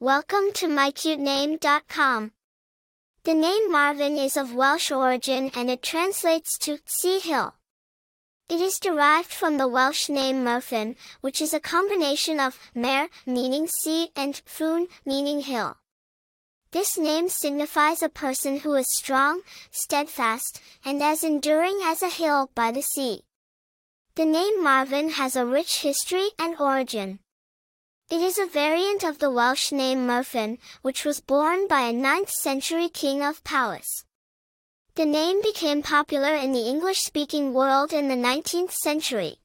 Welcome to mycutename.com. The name Marvin is of Welsh origin and it translates to sea hill. It is derived from the Welsh name Merfyn, which is a combination of mer, meaning sea, and ffwn, meaning hill. This name signifies a person who is strong, steadfast, and as enduring as a hill by the sea. The name Marvin has a rich history and origin. It is a variant of the Welsh name Merfyn, which was borne by a 9th century king of Powys. The name became popular in the English-speaking world in the 19th century.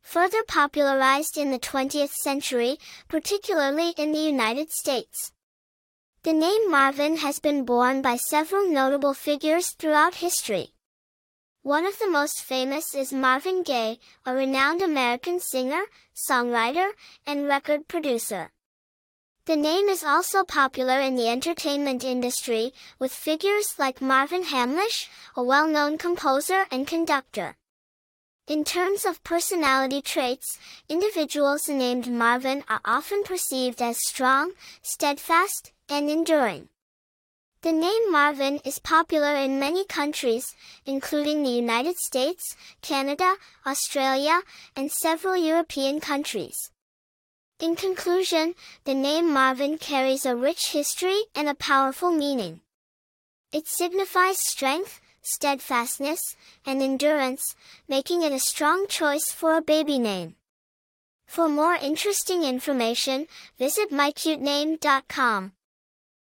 Further popularized in the 20th century, particularly in the United States. The name Marvin has been borne by several notable figures throughout history. One of the most famous is Marvin Gaye, a renowned American singer, songwriter, and record producer. The name is also popular in the entertainment industry, with figures like Marvin Hamlisch, a well-known composer and conductor. In terms of personality traits, individuals named Marvin are often perceived as strong, steadfast, and enduring. The name Marvin is popular in many countries, including the United States, Canada, Australia, and several European countries. In conclusion, the name Marvin carries a rich history and a powerful meaning. It signifies strength, steadfastness, and endurance, making it a strong choice for a baby name. For more interesting information, visit mycutename.com.